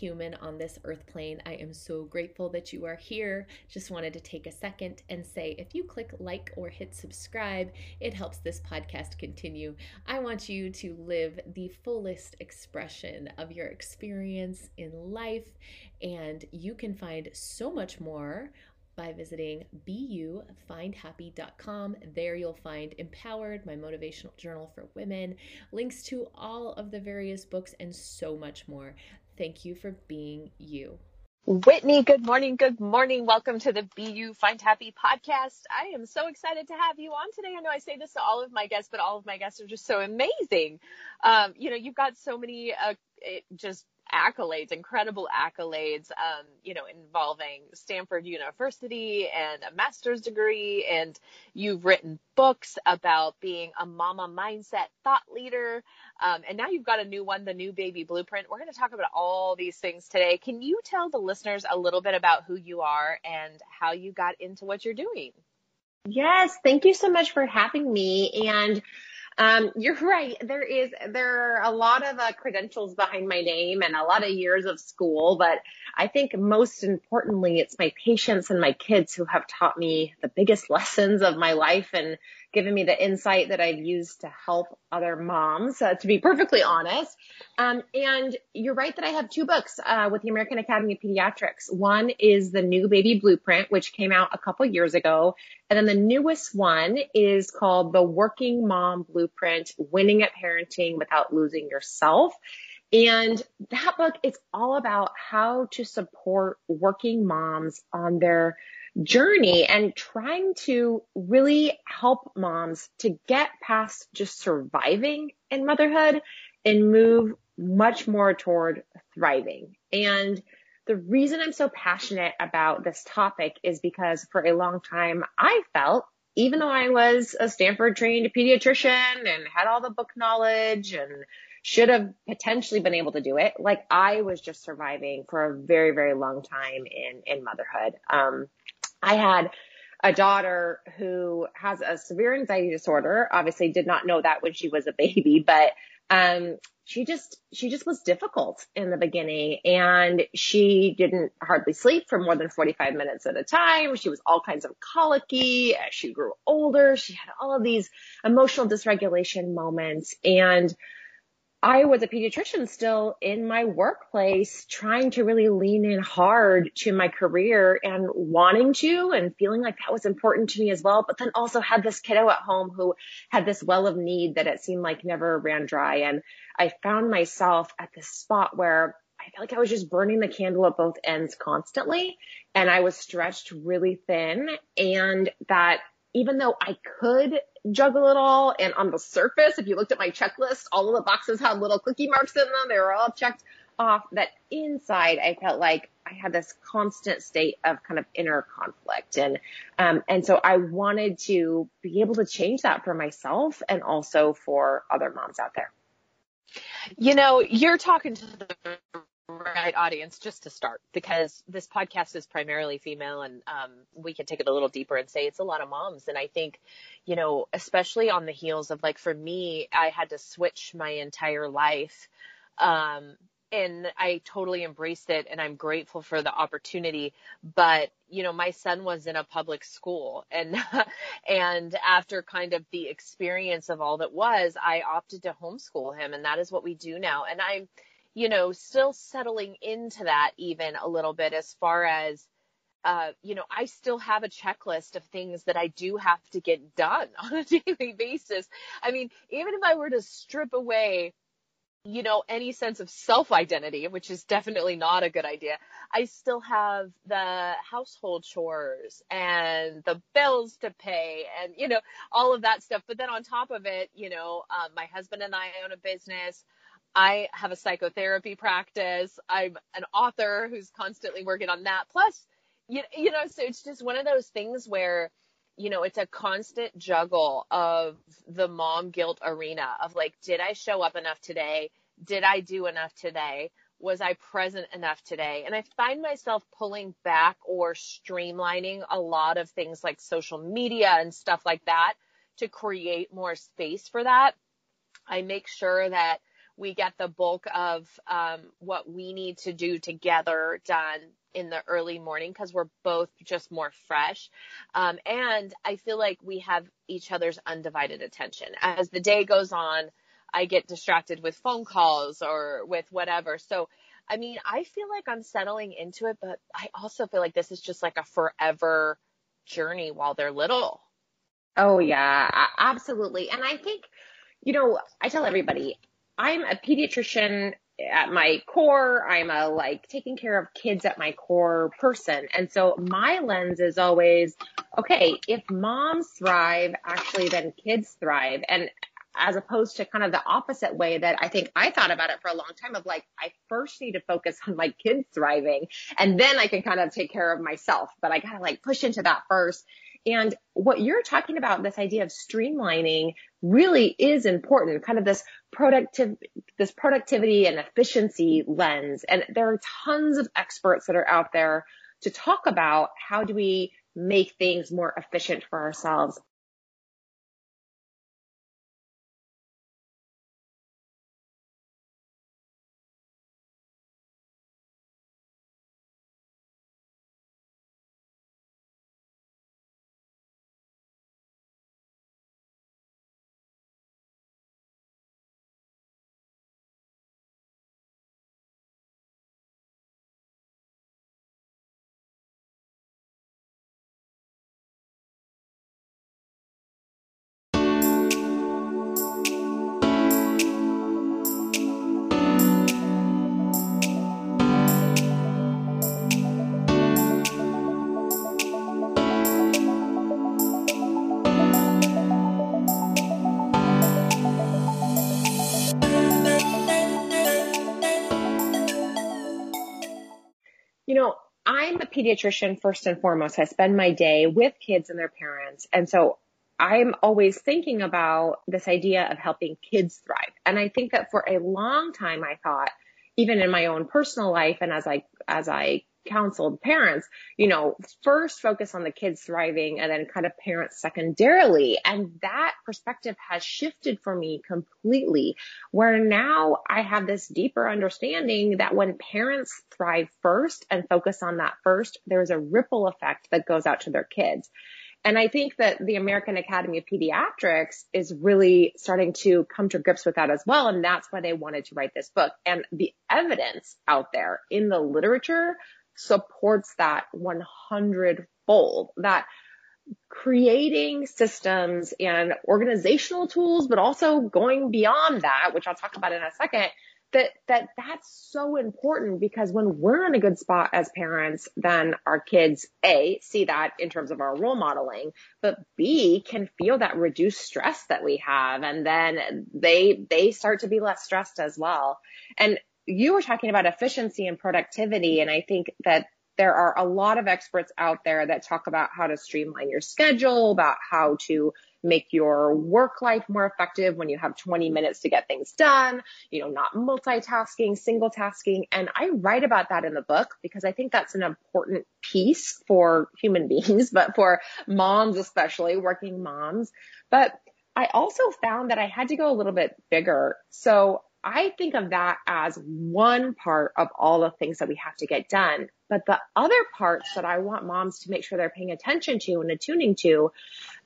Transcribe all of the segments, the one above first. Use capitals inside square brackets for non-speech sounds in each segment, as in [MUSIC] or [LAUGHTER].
Human on this earth plane. I am so grateful that you are here. Just wanted to take a second and say if you click like or hit subscribe, it helps this podcast continue. I want you to live the fullest expression of your experience in life, and you can find so much more by visiting beyoufindhappy.com. There you'll find Empowered, my motivational journal for women, links to all of the various books, and so much more. Thank you for being you. Whitney, good morning. Good morning. Welcome to the You Find Happy podcast. I am so excited to have you on today. I know I say this to all of my guests, but all of my guests are just so amazing. Um, you know, you've got so many uh, just accolades, incredible accolades, um, you know, involving Stanford University and a master's degree. And you've written books about being a mama mindset thought leader. Um, and now you've got a new one, the new baby blueprint. We're going to talk about all these things today. Can you tell the listeners a little bit about who you are and how you got into what you're doing? Yes, thank you so much for having me. And um, you're right. There is there are a lot of uh, credentials behind my name and a lot of years of school, but I think most importantly, it's my patients and my kids who have taught me the biggest [LAUGHS] lessons of my life and given me the insight that I've used to help other moms, uh, to be perfectly honest. Um, and you're right that I have two books uh, with the American Academy of Pediatrics. One is the New Baby Blueprint, which came out a couple years ago, and then the newest one is called The Working Mom Blueprint: Winning at Parenting Without Losing Yourself. And that book is all about how to support working moms on their journey and trying to really help moms to get past just surviving in motherhood and move much more toward thriving. And the reason I'm so passionate about this topic is because for a long time I felt even though I was a Stanford trained pediatrician and had all the book knowledge and should have potentially been able to do it. Like I was just surviving for a very, very long time in, in motherhood. Um, I had a daughter who has a severe anxiety disorder. Obviously did not know that when she was a baby, but, um, she just, she just was difficult in the beginning and she didn't hardly sleep for more than 45 minutes at a time. She was all kinds of colicky as she grew older. She had all of these emotional dysregulation moments and I was a pediatrician still in my workplace trying to really lean in hard to my career and wanting to and feeling like that was important to me as well. But then also had this kiddo at home who had this well of need that it seemed like never ran dry. And I found myself at this spot where I felt like I was just burning the candle at both ends constantly and I was stretched really thin and that even though I could juggle it all. And on the surface, if you looked at my checklist, all of the boxes had little cookie marks in them. They were all checked off. That inside, I felt like I had this constant state of kind of inner conflict. And, um, and so I wanted to be able to change that for myself and also for other moms out there. You know, you're talking to the right audience just to start because this podcast is primarily female and um, we can take it a little deeper and say it's a lot of moms and i think you know especially on the heels of like for me i had to switch my entire life um, and I totally embraced it and I'm grateful for the opportunity. But, you know, my son was in a public school and, [LAUGHS] and after kind of the experience of all that was, I opted to homeschool him and that is what we do now. And I'm, you know, still settling into that even a little bit as far as, uh, you know, I still have a checklist of things that I do have to get done [LAUGHS] on a daily basis. I mean, even if I were to strip away you know, any sense of self identity, which is definitely not a good idea, I still have the household chores and the bills to pay and, you know, all of that stuff. But then on top of it, you know, uh, my husband and I own a business. I have a psychotherapy practice. I'm an author who's constantly working on that. Plus, you, you know, so it's just one of those things where, you know, it's a constant juggle of the mom guilt arena of like, did I show up enough today? Did I do enough today? Was I present enough today? And I find myself pulling back or streamlining a lot of things like social media and stuff like that to create more space for that. I make sure that we get the bulk of um, what we need to do together done in the early morning because we're both just more fresh. Um, and I feel like we have each other's undivided attention. As the day goes on, I get distracted with phone calls or with whatever. So, I mean, I feel like I'm settling into it, but I also feel like this is just like a forever journey while they're little. Oh, yeah, absolutely. And I think, you know, I tell everybody, I'm a pediatrician at my core. I'm a like taking care of kids at my core person. And so my lens is always, okay, if moms thrive, actually then kids thrive. And as opposed to kind of the opposite way that I think I thought about it for a long time of like, I first need to focus on my kids thriving and then I can kind of take care of myself, but I gotta like push into that first. And what you're talking about, this idea of streamlining really is important, kind of this productive, this productivity and efficiency lens. And there are tons of experts that are out there to talk about how do we make things more efficient for ourselves. Pediatrician first and foremost. I spend my day with kids and their parents. And so I'm always thinking about this idea of helping kids thrive. And I think that for a long time, I thought, even in my own personal life and as I, as I counseled parents, you know, first focus on the kids thriving and then kind of parents secondarily. And that perspective has shifted for me completely where now I have this deeper understanding that when parents thrive first and focus on that first, there's a ripple effect that goes out to their kids. And I think that the American Academy of Pediatrics is really starting to come to grips with that as well. And that's why they wanted to write this book. And the evidence out there in the literature supports that 100 fold that creating systems and organizational tools, but also going beyond that, which I'll talk about in a second, that, that that's so important because when we're in a good spot as parents, then our kids, A, see that in terms of our role modeling, but B, can feel that reduced stress that we have. And then they, they start to be less stressed as well. And you were talking about efficiency and productivity. And I think that there are a lot of experts out there that talk about how to streamline your schedule, about how to make your work life more effective when you have 20 minutes to get things done, you know, not multitasking, single tasking. And I write about that in the book because I think that's an important piece for human [LAUGHS] beings, but for moms, especially working moms. But I also found that I had to go a little bit bigger. So I think of that as one part of all the things that we have to get done. But the other parts that I want moms to make sure they're paying attention to and attuning to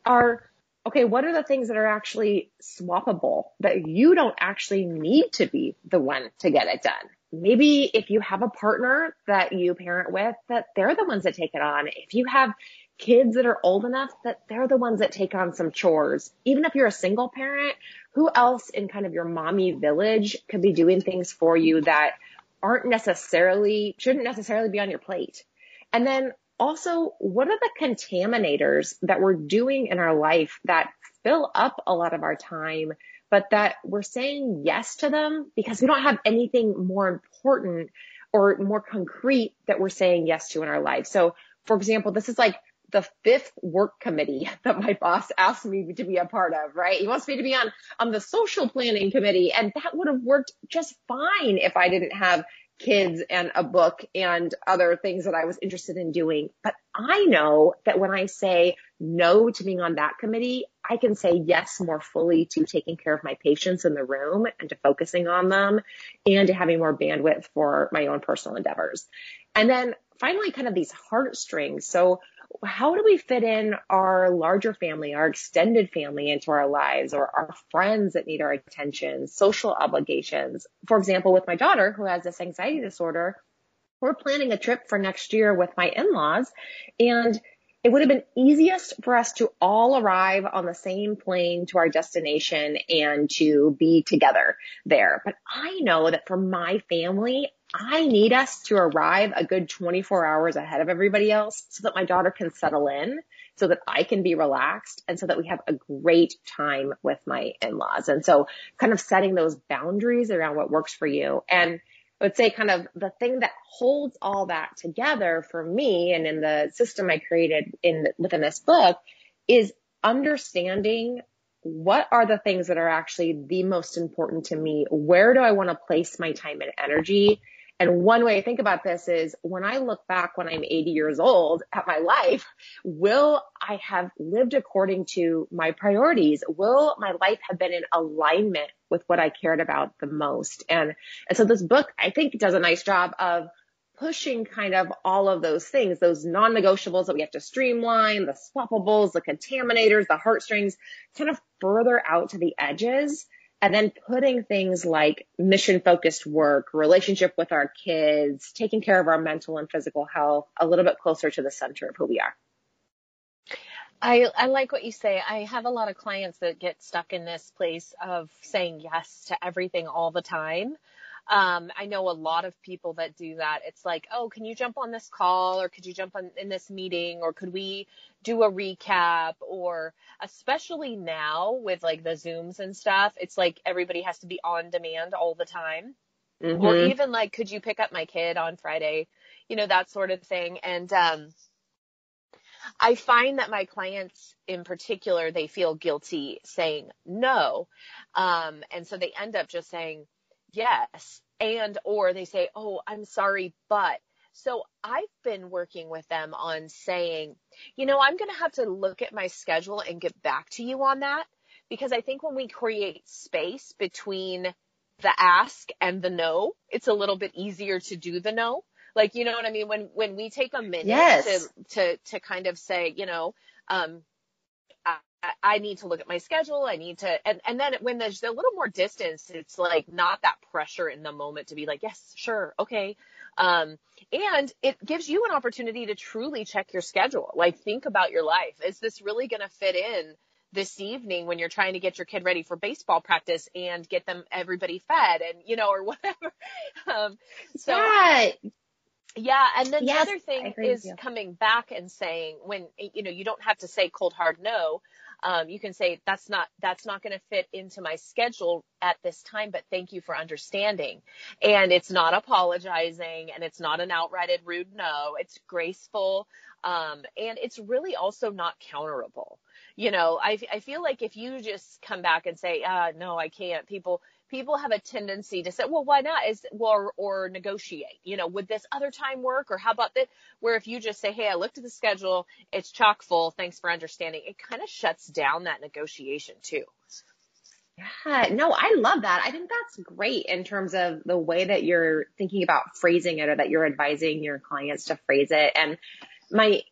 are, okay, what are the things that are actually swappable that you don't actually need to be the one to get it done? Maybe if you have a partner that you parent with, that they're the ones that take it on. If you have kids that are old enough that they're the ones that take on some chores. Even if you're a single parent, who else in kind of your mommy village could be doing things for you that aren't necessarily, shouldn't necessarily be on your plate? And then also, what are the contaminators that we're doing in our life that fill up a lot of our time, but that we're saying yes to them because we don't have anything more important or more concrete that we're saying yes to in our life. So, for example, this is like the fifth work committee [LAUGHS] that my boss asked me to be a part of, right? He wants me to be on, on the social planning committee and that would have worked just fine if I didn't have kids and a book and other things that I was interested in doing. But I know that when I say no to being on that committee, I can say yes more fully to taking care of my patients in the room and to focusing on them and to having more bandwidth for my own personal endeavors. And then finally, kind of these heartstrings. So how do we fit in our larger family, our extended family into our lives or our friends that need our attention, social obligations? For example, with my daughter who has this anxiety disorder, we're planning a trip for next year with my in-laws and it would have been easiest for us to all arrive on the same plane to our destination and to be together there. But I know that for my family, I need us to arrive a good 24 hours ahead of everybody else so that my daughter can settle in, so that I can be relaxed and so that we have a great time with my in-laws. And so kind of setting those boundaries around what works for you. And I would say kind of the thing that holds all that together for me and in the system I created in within this book is understanding what are the things that are actually the most important to me? Where do I want to place my time and energy? And one way I think about this is when I look back when I'm 80 years old at my life, will I have lived according to my priorities? Will my life have been in alignment with what I cared about the most? And, and so this book, I think does a nice job of pushing kind of all of those things, those non-negotiables that we have to streamline, the swappables, the contaminators, the heartstrings, kind of further out to the edges and then putting things like mission focused work, relationship with our kids, taking care of our mental and physical health a little bit closer to the center of who we are. I, I like what you say. I have a lot of clients that get stuck in this place of saying yes to everything all the time. Um, I know a lot of people that do that. It's like, oh, can you jump on this call or could you jump on in this meeting or could we do a recap or especially now with like the Zooms and stuff, it's like everybody has to be on demand all the time. Mm-hmm. Or even like, could you pick up my kid on Friday? You know, that sort of thing. And, um, I find that my clients in particular, they feel guilty saying no. Um, and so they end up just saying, yes. And, or they say, oh, I'm sorry, but. So I've been working with them on saying, you know, I'm going to have to look at my schedule and get back to you on that because I think when we create space between the ask and the no, it's a little bit easier to do the no. Like, you know what I mean? When, when we take a minute yes. to, to, to kind of say, you know, um, I need to look at my schedule. I need to, and, and then when there's a little more distance, it's like not that pressure in the moment to be like, yes, sure. Okay. Um, and it gives you an opportunity to truly check your schedule. Like think about your life. Is this really going to fit in this evening when you're trying to get your kid ready for baseball practice and get them everybody fed and, you know, or [LAUGHS] whatever. Um, so. Yeah. Yeah, and then yes, the other thing is coming back and saying when you know you don't have to say cold hard no, um, you can say that's not that's not going to fit into my schedule at this time but thank you for understanding. And it's not apologizing and it's not an outright rude no. It's graceful um, and it's really also not counterable. You know I, I feel like if you just come back and say uh, no i can't people people have a tendency to say, well, why not? Is or or negotiate. You know, would this other time work? Or how about that? Where if you just say, hey, I looked at the schedule, it's chock full. Thanks for understanding. It kind of shuts down that negotiation too. Yeah, no, I love that. I think that's great in terms of the way that you're thinking about phrasing it or that you're advising your clients to phrase it. And my,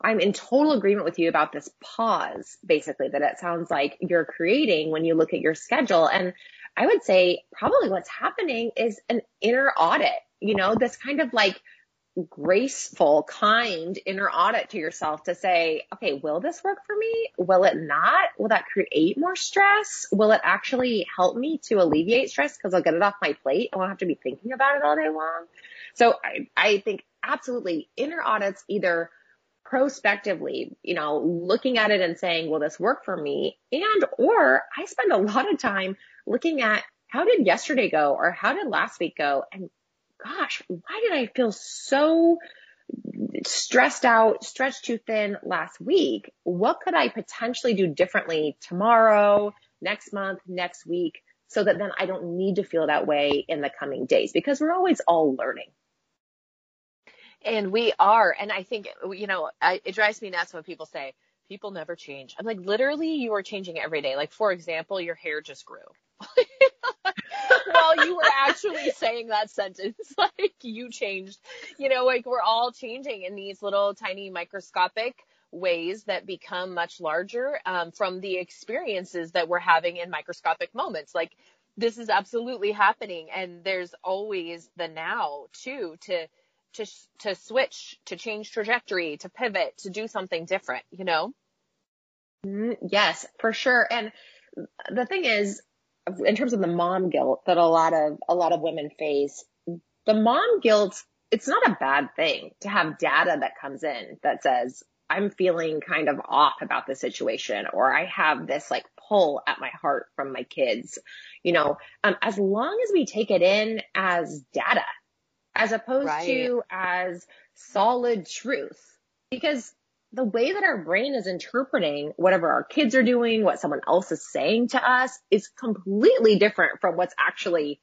I'm in total agreement with you about this pause, basically, that it sounds like you're creating when you look at your schedule. And I would say probably what's happening is an inner audit, you know, this kind of like graceful, kind inner audit to yourself to say, okay, will this work for me? Will it not? Will that create more stress? Will it actually help me to alleviate stress because I'll get it off my plate? I won't have to be thinking about it all day long. So I, I think absolutely inner audits either prospectively, you know, looking at it and saying, will this work for me? And, or I spend a lot of time looking at how did yesterday go or how did last week go? And gosh, why did I feel so stressed out, stretched too thin last week? What could I potentially do differently tomorrow, next month, next week? So that then I don't need to feel that way in the coming days because we're always all learning. And we are. And I think, you know, I, it drives me nuts when people say, people never change. I'm like, literally, you are changing every day. Like, for example, your hair just grew. [LAUGHS] While you were actually saying that sentence, [LAUGHS] like you changed, you know, like we're all changing in these little tiny microscopic ways that become much larger um, from the experiences that we're having in microscopic moments. Like this is absolutely happening, and there's always the now too to to to switch, to change trajectory, to pivot, to do something different, you know? Mm, yes, for sure. And the thing is, in terms of the mom guilt that a lot of a lot of women face, the mom guilt, it's not a bad thing to have data that comes in that says, I'm feeling kind of off about the situation, or I have this like pull at my heart from my kids. You know, um, as long as we take it in as data as opposed right. to as solid truth. Because the way that our brain is interpreting whatever our kids are doing, what someone else is saying to us is completely different from what's actually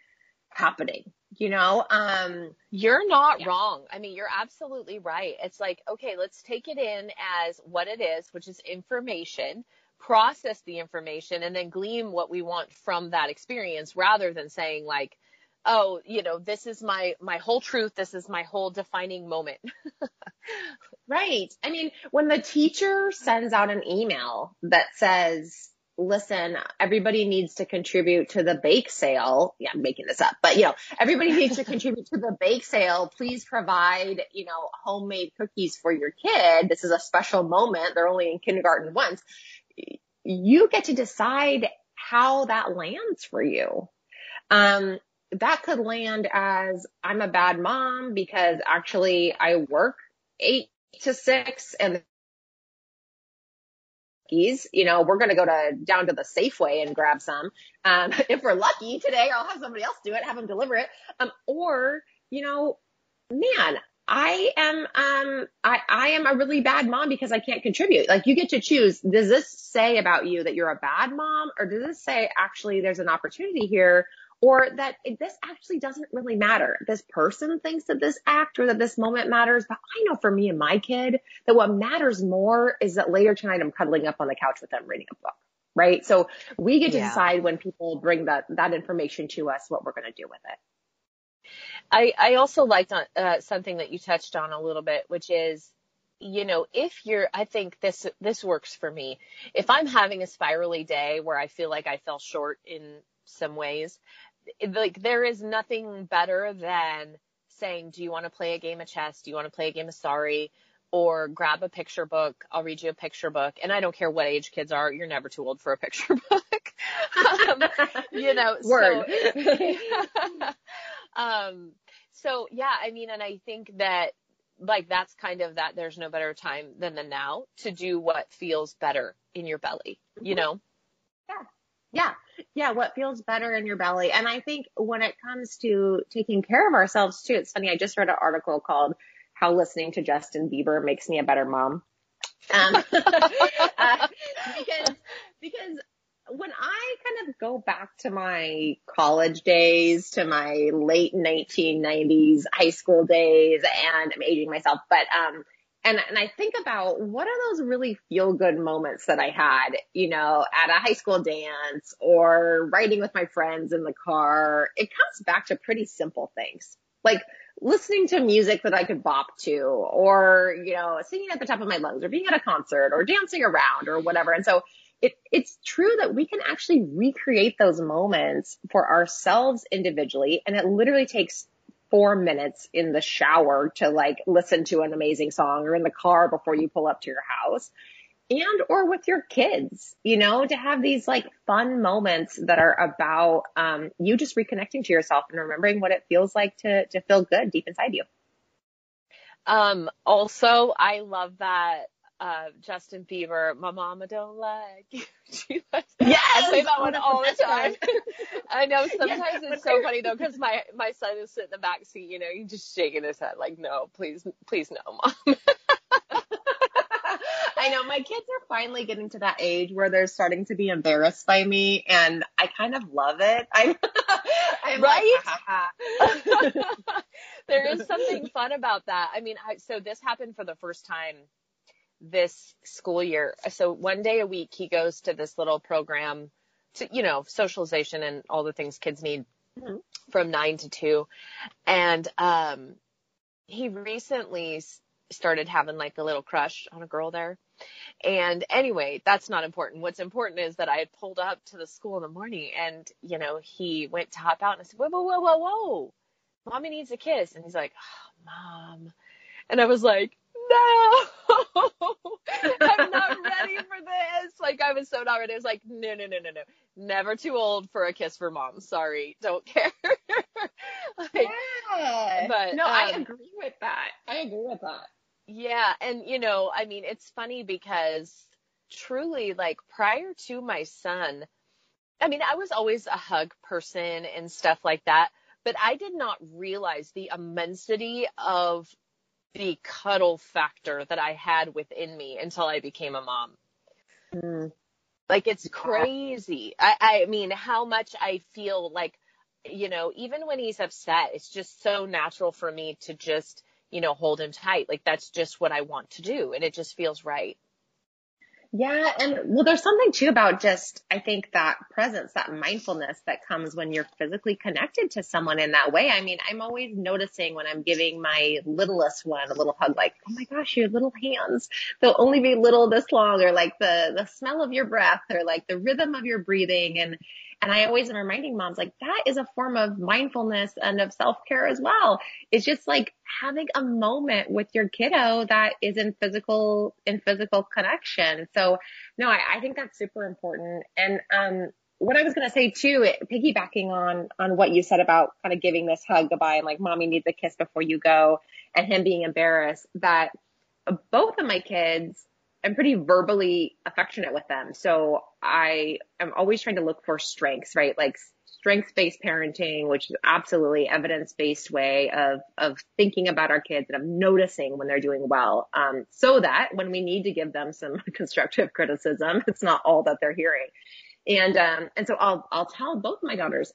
happening. You know, um, you're not yeah. wrong. I mean, you're absolutely right. It's like, okay, let's take it in as what it is, which is information, process the information and then glean what we want from that experience rather than saying like, oh, you know, this is my, my whole truth. This is my whole defining moment. [LAUGHS] right. I mean, when the teacher sends out an email that says, listen, everybody needs to contribute to the bake sale. Yeah, I'm making this up, but you know, everybody needs to contribute to the bake sale. Please provide, you know, homemade cookies for your kid. This is a special moment. They're only in kindergarten once. You get to decide how that lands for you. Um, that could land as I'm a bad mom because actually I work eight to six and you know, we're going to go to down to the Safeway and grab some. Um, [LAUGHS] if we're lucky today, I'll have somebody else do it, have them deliver it. Um, or, you know, man, I am, um, I, I am a really bad mom because I can't contribute. Like you get to choose. Does this say about you that you're a bad mom or does this say actually there's an opportunity here or that this actually doesn't really matter. This person thinks that this act or that this moment matters, but I know for me and my kid that what matters more is that later tonight I'm cuddling up on the couch with them reading a book. Right. So we get to yeah. decide when people bring that, that information to us, what we're going to do with it. I, I also liked uh, something that you touched on a little bit, which is you know, if you're, I think this, this works for me. If I'm having a spirally day where I feel like I fell short in some ways, like there is nothing better than saying, do you want to play a game of chess? Do you want to play a game of sorry? Or grab a picture book. I'll read you a picture book. And I don't care what age kids are. You're never too old for a picture [LAUGHS] book. um, you know, Word. So, [LAUGHS] [LAUGHS] um, so yeah, I mean, and I think that like that's kind of that there's no better time than the now to do what feels better in your belly, you mm-hmm. know? Yeah. Yeah. Yeah. What feels better in your belly. And I think when it comes to taking care of ourselves too, it's funny. I just read an article called how listening to Justin Bieber makes me a better mom. Um, [LAUGHS] uh, because, because when I kind of go back to my college days, to my late 1990s high school days, and I'm aging myself, but, um, and, and I think about what are those really feel good moments that I had, you know, at a high school dance or riding with my friends in the car. It comes back to pretty simple things like listening to music that I could bop to or, you know, singing at the top of my lungs or being at a concert or dancing around or whatever. And so it, it's true that we can actually recreate those moments for ourselves individually. And it literally takes four minutes in the shower to like listen to an amazing song or in the car before you pull up to your house and or with your kids, you know, to have these like fun moments that are about um, you just reconnecting to yourself and remembering what it feels like to to feel good deep inside you. Um, also, I love that uh, Justin Bieber, "My Mama Don't Like You." [LAUGHS] yes, I say that one all the time. [LAUGHS] I know sometimes yes, it's so funny though because my my son is sitting in the back seat, you know, he's just shaking his head like, "No, please, please, no, mom." [LAUGHS] I know my kids are finally getting to that age where they're starting to be embarrassed by me, and I kind of love it. I'm, I'm right. Like, there is something fun about that. I mean, I, so this happened for the first time this school year. So one day a week he goes to this little program to, you know, socialization and all the things kids need mm-hmm. from nine to two. And, um, he recently started having like a little crush on a girl there. And anyway, that's not important. What's important is that I had pulled up to the school in the morning and, you know, he went to hop out and I said, whoa, whoa, whoa, whoa, whoa. Mommy needs a kiss. And he's like, oh, mom. And I was like, no, [LAUGHS] I'm not [LAUGHS] ready for this. Like I was so not ready. I was like, no, no, no, no, no. Never too old for a kiss for mom. Sorry. Don't care. [LAUGHS] like, yeah. But no, um, I agree with that. I agree with that. Yeah. And, you know, I mean, it's funny because truly, like, prior to my son, I mean, I was always a hug person and stuff like that, but I did not realize the immensity of the cuddle factor that I had within me until I became a mom. Mm. Like it's crazy. I, I mean, how much I feel like, you know, even when he's upset, it's just so natural for me to just you know, hold him tight. Like that's just what I want to do. And it just feels right. Yeah. And well, there's something too about just, I think that presence, that mindfulness that comes when you're physically connected to someone in that way. I mean, I'm always noticing when I'm giving my littlest one a little hug, like, oh my gosh, your little hands, they'll only be little this long or like the, the smell of your breath or like the rhythm of your breathing. And, and I always am reminding moms like that is a form of mindfulness and of self care as well. It's just like having a moment with your kiddo that is in physical, in physical connection. So no, I, I think that's super important. And, um, what I was going to say too, piggybacking on, on what you said about kind of giving this hug goodbye and like mommy needs a kiss before you go and him being embarrassed that both of my kids I'm pretty verbally affectionate with them. So I am always trying to look for strengths, right? Like strengths based parenting, which is absolutely evidence based way of, of thinking about our kids and of noticing when they're doing well. Um, so that when we need to give them some [LAUGHS] constructive criticism, it's not all that they're hearing. And, um, and so I'll, I'll tell both my daughters,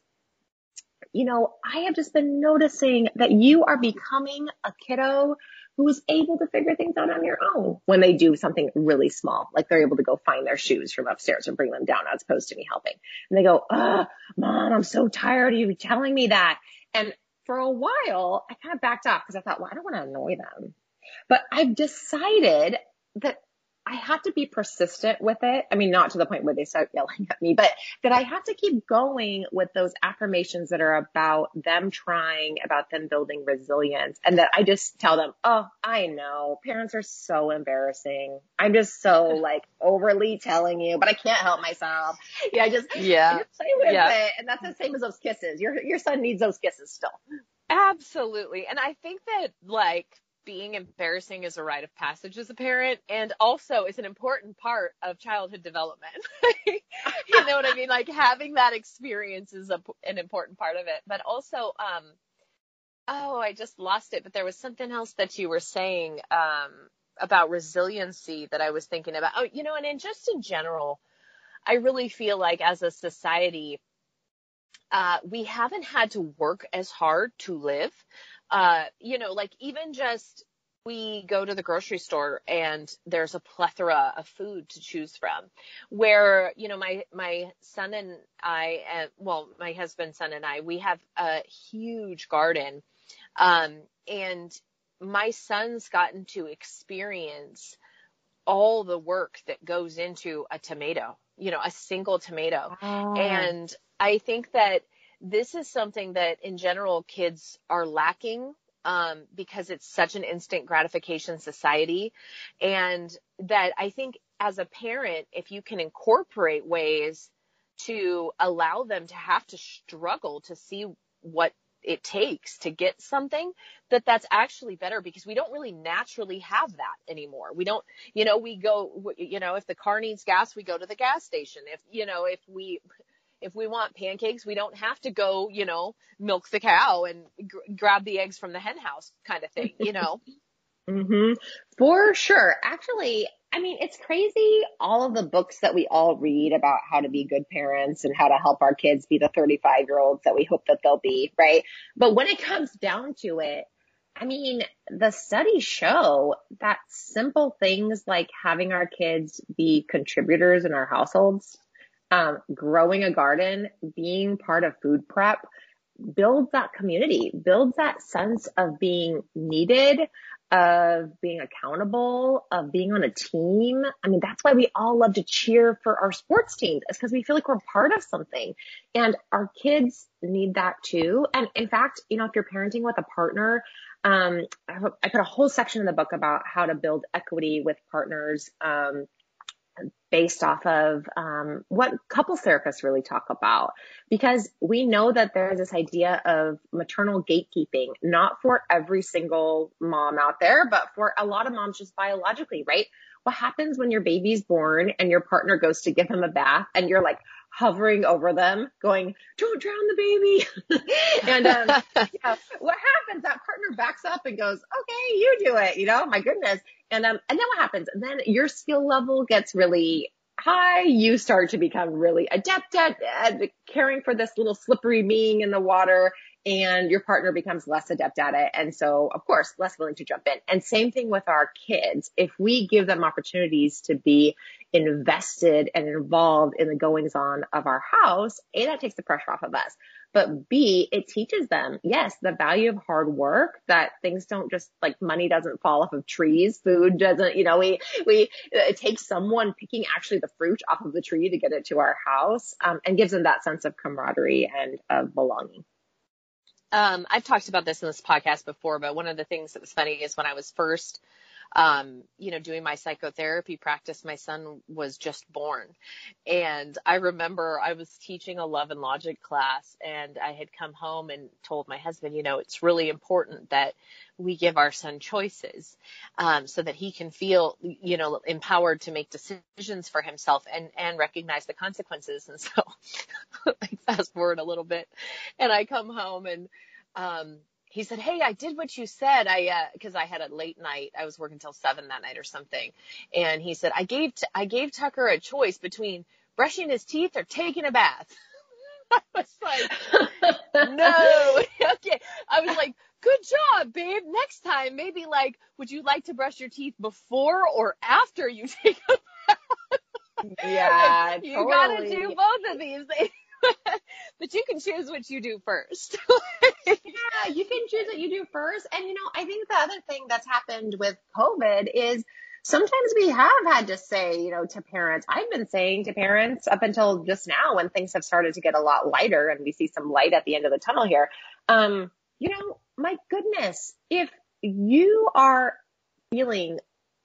you know, I have just been noticing that you are becoming a kiddo who is able to figure things out on your own when they do something really small, like they're able to go find their shoes from upstairs and bring them down as opposed to me helping. And they go, ah, mom, I'm so tired of you telling me that. And for a while, I kind of backed off because I thought, well, I don't want to annoy them. But I've decided that I have to be persistent with it. I mean, not to the point where they start yelling at me, but that I have to keep going with those affirmations that are about them trying, about them building resilience and that I just tell them, Oh, I know parents are so embarrassing. I'm just so [LAUGHS] like overly telling you, but I can't help myself. Yeah. I just, yeah, I just play with yeah. it. And that's the same as those kisses. Your, your son needs those kisses still. Absolutely. And I think that like, being embarrassing is a rite of passage as a parent and also is an important part of childhood development. [LAUGHS] you know what I mean? Like having that experience is a, an important part of it. But also, um, oh, I just lost it, but there was something else that you were saying, um, about resiliency that I was thinking about. Oh, you know, and in just in general, I really feel like as a society, uh, we haven't had to work as hard to live uh, you know, like even just we go to the grocery store and there's a plethora of food to choose from. Where you know my my son and i and well my husband son and i we have a huge garden. Um and my son's gotten to experience all the work that goes into a tomato you know a single tomato. Oh. and i think that this is something that in general kids are lacking um, because it's such an instant gratification society. And that I think as a parent, if you can incorporate ways to allow them to have to struggle to see what it takes to get something that that's actually better because we don't really naturally have that anymore. We don't, you know, we go, you know, if the car needs gas, we go to the gas station. If, you know, if we, if we want pancakes, we don't have to go, you know, milk the cow and gr- grab the eggs from the hen house kind of thing, you know. [LAUGHS] mhm. For sure. Actually, I mean, it's crazy all of the books that we all read about how to be good parents and how to help our kids be the 35 year olds that we hope that they'll be, right? But when it comes down to it, I mean, the studies show that simple things like having our kids be contributors in our households um, growing a garden, being part of food prep builds that community, builds that sense of being needed, of being accountable, of being on a team. I mean, that's why we all love to cheer for our sports teams. It's because we feel like we're part of something and our kids need that too. And in fact, you know, if you're parenting with a partner, um, I put a whole section in the book about how to build equity with partners. Um, based off of um, what couples therapists really talk about. Because we know that there's this idea of maternal gatekeeping not for every single mom out there but for a lot of moms just biologically right? What happens when your baby's born and your partner goes to give him a bath and you're like hovering over them going don't drown the baby. [LAUGHS] And um, [LAUGHS] yeah, what happens? That partner backs up and goes okay you do it you know? My goodness and um, and then what happens? And then your skill level gets really high. You start to become really adept at, at caring for this little slippery being in the water and your partner becomes less adept at it. And so, of course, less willing to jump in. And same thing with our kids. If we give them opportunities to be invested and involved in the goings on of our house, A, that takes the pressure off of us. But B, it teaches them, yes, the value of hard work, that things don't just like money doesn't fall off of trees. Food doesn't, you know, we, we, it takes someone picking actually the fruit off of the tree to get it to our house, um, and gives them that sense of camaraderie and of belonging. Um, I've talked about this in this podcast before, but one of the things that was funny is when I was first um, you know, doing my psychotherapy practice, my son was just born. And I remember I was teaching a love and logic class and I had come home and told my husband, you know, it's really important that we give our son choices, um, so that he can feel, you know, empowered to make decisions for himself and, and recognize the consequences. And so [LAUGHS] I fast forward a little bit and I come home and, um, he said, Hey, I did what you said. I, uh, cause I had a late night. I was working till seven that night or something. And he said, I gave, t- I gave Tucker a choice between brushing his teeth or taking a bath. [LAUGHS] I was like, no. [LAUGHS] [LAUGHS] okay. I was like, good job, babe. Next time, maybe like, would you like to brush your teeth before or after you take a bath? Yeah, you totally. gotta do both of these things. [LAUGHS] but you can choose what you do first. [LAUGHS] yeah, you can choose what you do first. And you know, I think the other thing that's happened with COVID is sometimes we have had to say, you know, to parents, I've been saying to parents up until just now when things have started to get a lot lighter and we see some light at the end of the tunnel here. Um, you know, my goodness, if you are feeling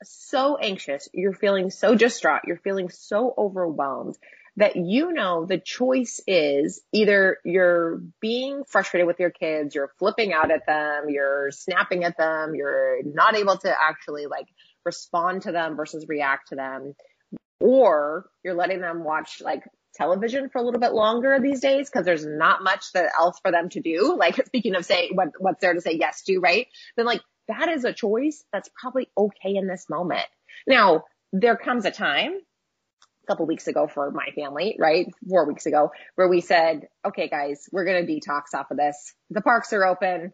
so anxious, you're feeling so distraught, you're feeling so overwhelmed, that you know the choice is either you're being frustrated with your kids, you're flipping out at them, you're snapping at them, you're not able to actually like respond to them versus react to them, or you're letting them watch like television for a little bit longer these days because there's not much that else for them to do. [LAUGHS] Like speaking of say what, what's there to say yes to, right? Then like that is a choice that's probably okay in this moment. Now, there comes a time couple weeks ago for my family, right? Four weeks ago, where we said, okay, guys, we're going to detox off of this. The parks are open.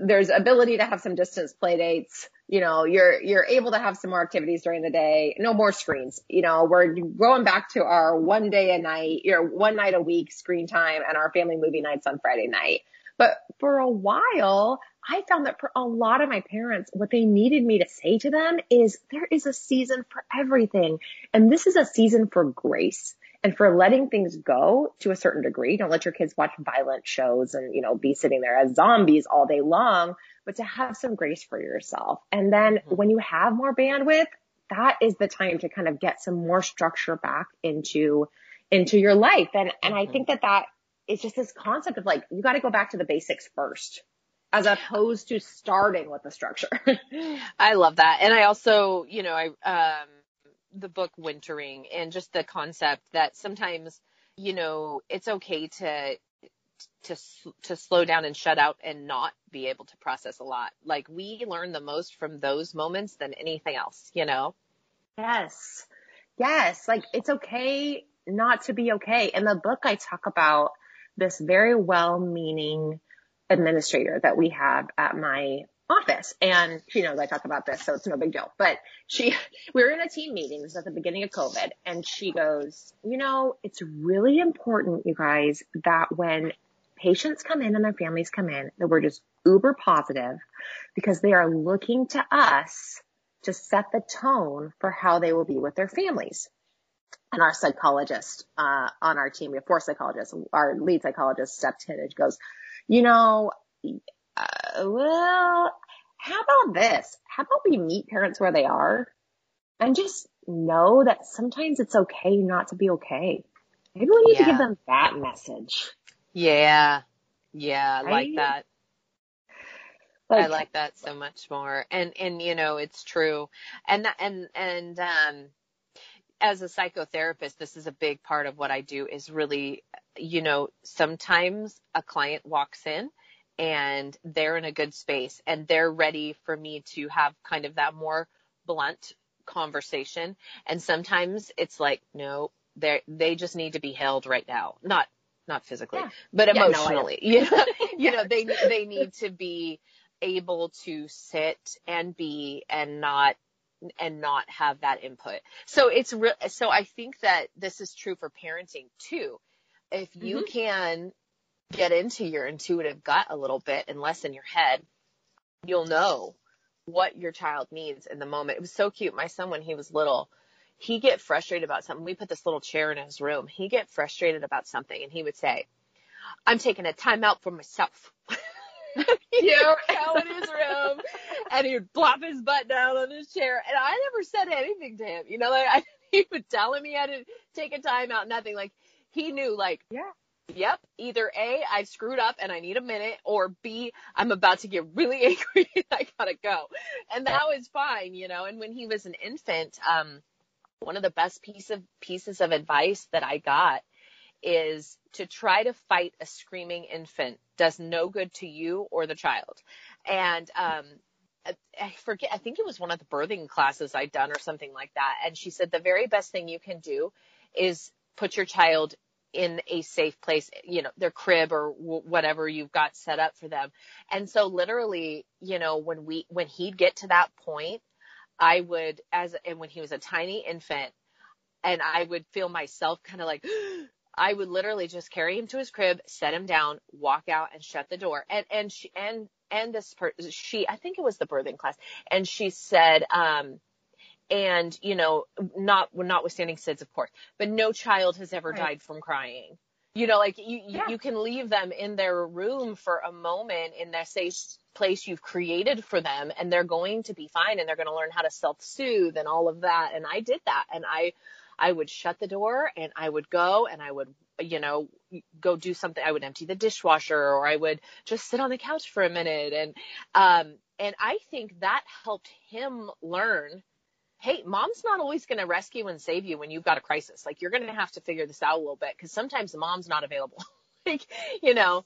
There's ability to have some distance play dates. You know, you're, you're able to have some more activities during the day. No more screens. You know, we're going back to our one day a night, your one night a week screen time and our family movie nights on Friday night. But for a while, I found that for a lot of my parents, what they needed me to say to them is there is a season for everything. And this is a season for grace. and for letting things go to a certain degree. Don't let your kids watch violent shows and, you know, be sitting there as zombies all day long, but to have some grace for yourself. And then mm-hmm. when you have more bandwidth, that is the time to kind of get some more structure back into, into your life. And, and I mm-hmm. think that that is just this concept of like, you got to go back to the basics first as opposed to starting with the structure. [LAUGHS] I love that. And I also, you know, I, um, the book Wintering and just the concept that sometimes, you know, it's okay to, to, to slow down and shut out and not be able to process a lot. Like we learn the most from those moments than anything else, you know? Yes. Yes. Like it's okay not to be okay. In the book, I talk about this very well meaning administrator that we have at my office and she knows I talk about this, so it's no big deal. But she, we [LAUGHS] were in a team meeting, this at the beginning of COVID and she goes, you know, it's really important, you guys, that when patients come in and their families come in, that we're just uber positive because they are looking to us to set the tone for how they will be with their families. And our psychologist, uh, on our team, we have four psychologists, our lead psychologist stepped in and goes, you know, uh, well, how about this? How about we meet parents where they are and just know that sometimes it's okay not to be okay. Maybe we need yeah. to give them that message. Yeah. Yeah. I right? like that. Like, I like that so much more. And, and, you know, it's true. And, and, and, um, as a psychotherapist, this is a big part of what I do is really, you know, sometimes a client walks in and they're in a good space and they're ready for me to have kind of that more blunt conversation. And sometimes it's like, no, they they just need to be held right now. Not not physically, yeah. but emotionally. Yeah, no, [LAUGHS] you know, [LAUGHS] you know, they they need to be able to sit and be and not and not have that input. So it's real. So I think that this is true for parenting too. If you mm-hmm. can get into your intuitive gut a little bit and less in your head, you'll know what your child needs in the moment. It was so cute. My son, when he was little, he get frustrated about something. We put this little chair in his room. He get frustrated about something and he would say, I'm taking a time out for myself. [LAUGHS] [LAUGHS] you know, [LAUGHS] go in his room and he would plop his butt down on his chair. And I never said anything to him. You know, like [LAUGHS] I, he would tell him he had to take a time out, nothing. Like he knew like, yeah, yep, either A, I've screwed up and I need a minute, or B, I'm about to get really angry and I gotta go. And that was fine, you know, and when he was an infant, um, one of the best piece of pieces of advice that I got is to try to fight a screaming infant does no good to you or the child. And, um, I forget, I think it was one of the birthing classes I'd done or something like that. And she said the very best thing you can do is put your child in a safe place, you know, their crib or w- whatever you've got set up for them. And so literally, you know, when we, when he'd get to that point, I would, as, and when he was a tiny infant, and I would feel myself kind of like, [GASPS] I would literally just carry him to his crib, set him down, walk out and shut the door. And, and she, and, and this per, she, I think it was the birthing class, and she said, um, and you know not notwithstanding SIDS of course but no child has ever right. died from crying you know like you yeah. you can leave them in their room for a moment in that safe place you've created for them and they're going to be fine and they're going to learn how to self-soothe and all of that and I did that and I I would shut the door and I would go and I would you know go do something I would empty the dishwasher or I would just sit on the couch for a minute and um and I think that helped him learn hey, mom's not always going to rescue and save you when you've got a crisis. Like you're going to have to figure this out a little bit because sometimes the mom's not available. [LAUGHS] like, you know.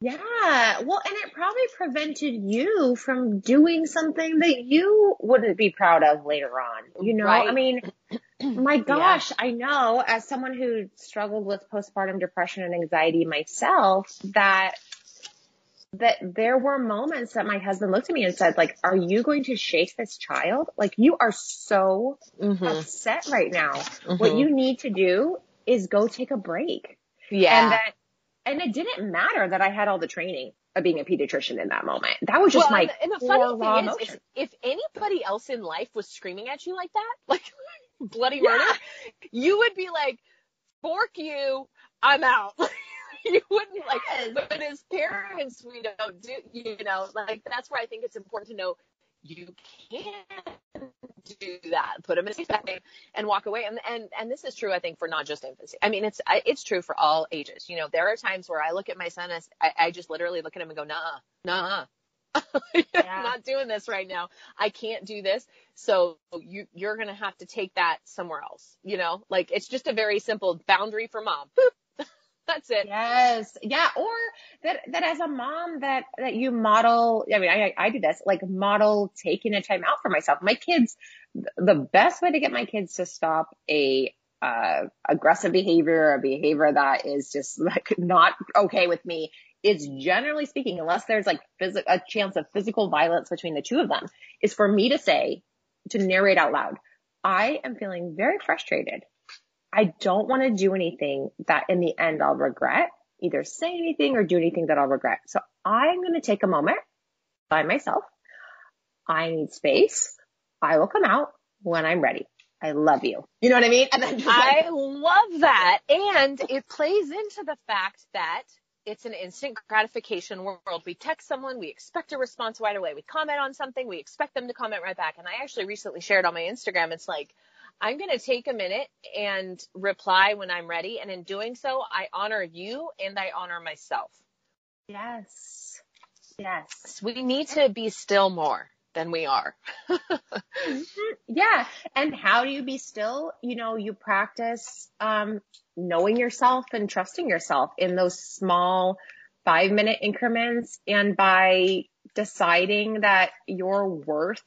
Yeah. Well, and it probably prevented you from doing something that you wouldn't be proud of later on. You know, right. I mean, [CLEARS THROAT] my gosh, yeah. I know as someone who struggled with postpartum depression and anxiety myself that that there were moments that my husband looked at me and said, like, are you going to shake this child? Like, you are so mm-hmm. upset right now. Mm-hmm. What you need to do is go take a break. Yeah. And that, and it didn't matter that I had all the training of being a pediatrician in that moment. That was just well, my and the, and the funny thing is, is, if anybody else in life was screaming at you like that, [LAUGHS] like bloody murder, you would be like, fork you, I'm out. [LAUGHS] you wouldn't like, but as parents, we don't do, you know, like that's where I think it's important to know you can do that. Put them in a bag and walk away. And, and, and this is true, I think, for not just infancy. I mean, it's, it's true for all ages. You know, there are times where I look at my son as I, I just literally look at him and go, nah, nah, [LAUGHS] yeah. not doing this right now. I can't do this. So you, you're going to have to take that somewhere else. You know, like it's just a very simple boundary for mom. Boop. [LAUGHS] That's it. Yes. Yeah. Or that, that as a mom that, that you model, I mean, I, I do this, like model taking a time out for myself. My kids, the best way to get my kids to stop a, uh, aggressive behavior, a behavior that is just [LAUGHS] like not okay with me is generally speaking, unless there's like phys- a chance of physical violence between the two of them, is for me to say, to narrate out loud, I am feeling very frustrated. I don't want to do anything that in the end I'll regret, either say anything or do anything that I'll regret. So I'm going to take a moment by myself. I need space. I will come out when I'm ready. I love you. You know what I mean? I love that. And it plays into the fact that it's an instant gratification world. We text someone, we expect a response right away. We comment on something, we expect them to comment right back. And I actually recently shared on my Instagram, it's like, I'm going to take a minute and reply when I'm ready. And in doing so, I honor you and I honor myself. Yes. Yes. We need to be still more than we are. Mm-hmm. yeah. And how do you be still? You know, you practice um, knowing yourself and trusting yourself in those small five minute increments and by deciding that you're worth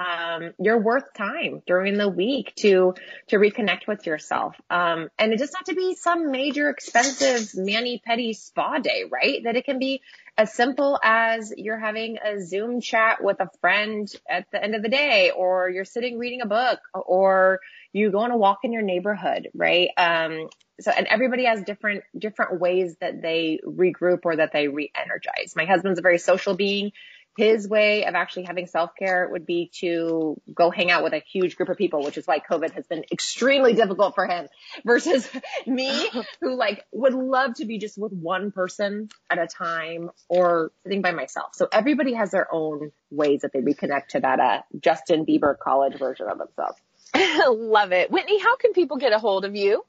um, you're worth time during the week to to reconnect with yourself. Um, and it doesn't have to be some major expensive mani pedi spa day, right? That it can be as simple as you're having a Zoom chat with a friend at the end of the day, or you're sitting reading a book, or you go on a walk in your neighborhood, right? Um, so, and everybody has different, different ways that they regroup or that they re-energize. My husband's a very social being his way of actually having self-care would be to go hang out with a huge group of people, which is why COVID has been extremely difficult for him [LAUGHS] versus [LAUGHS] me who like would love to be just with one person at a time or sitting by myself. So everybody has their own ways that they reconnect to that, uh, Justin Bieber college version of themselves. [LAUGHS] love it. Whitney, how can people get a hold of you?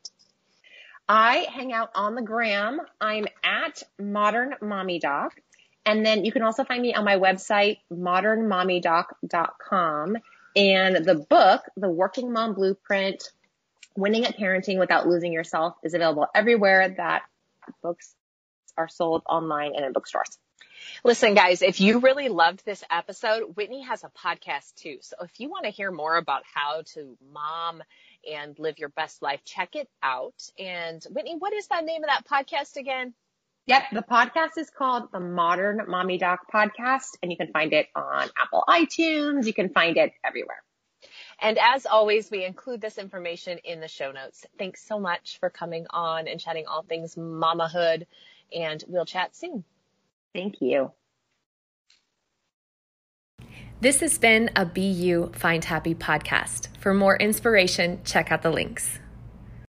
I hang out on the gram. I'm at Modern Mommy Doc. And then you can also find me on my website, modernmommydoc.com. And the book, The Working Mom Blueprint, Winning at Parenting Without Losing Yourself is available everywhere that books are sold online and in bookstores. Listen, guys, if you really loved this episode, Whitney has a podcast too. So if you want to hear more about how to mom and live your best life, check it out. And Whitney, what is that name of that podcast again? Yep, the podcast is called the Modern Mommy Doc Podcast, and you can find it on Apple iTunes. You can find it everywhere. And as always, we include this information in the show notes. Thanks so much for coming on and chatting all things mamahood, and we'll chat soon. Thank you. This has been a BU Find Happy podcast. For more inspiration, check out the links.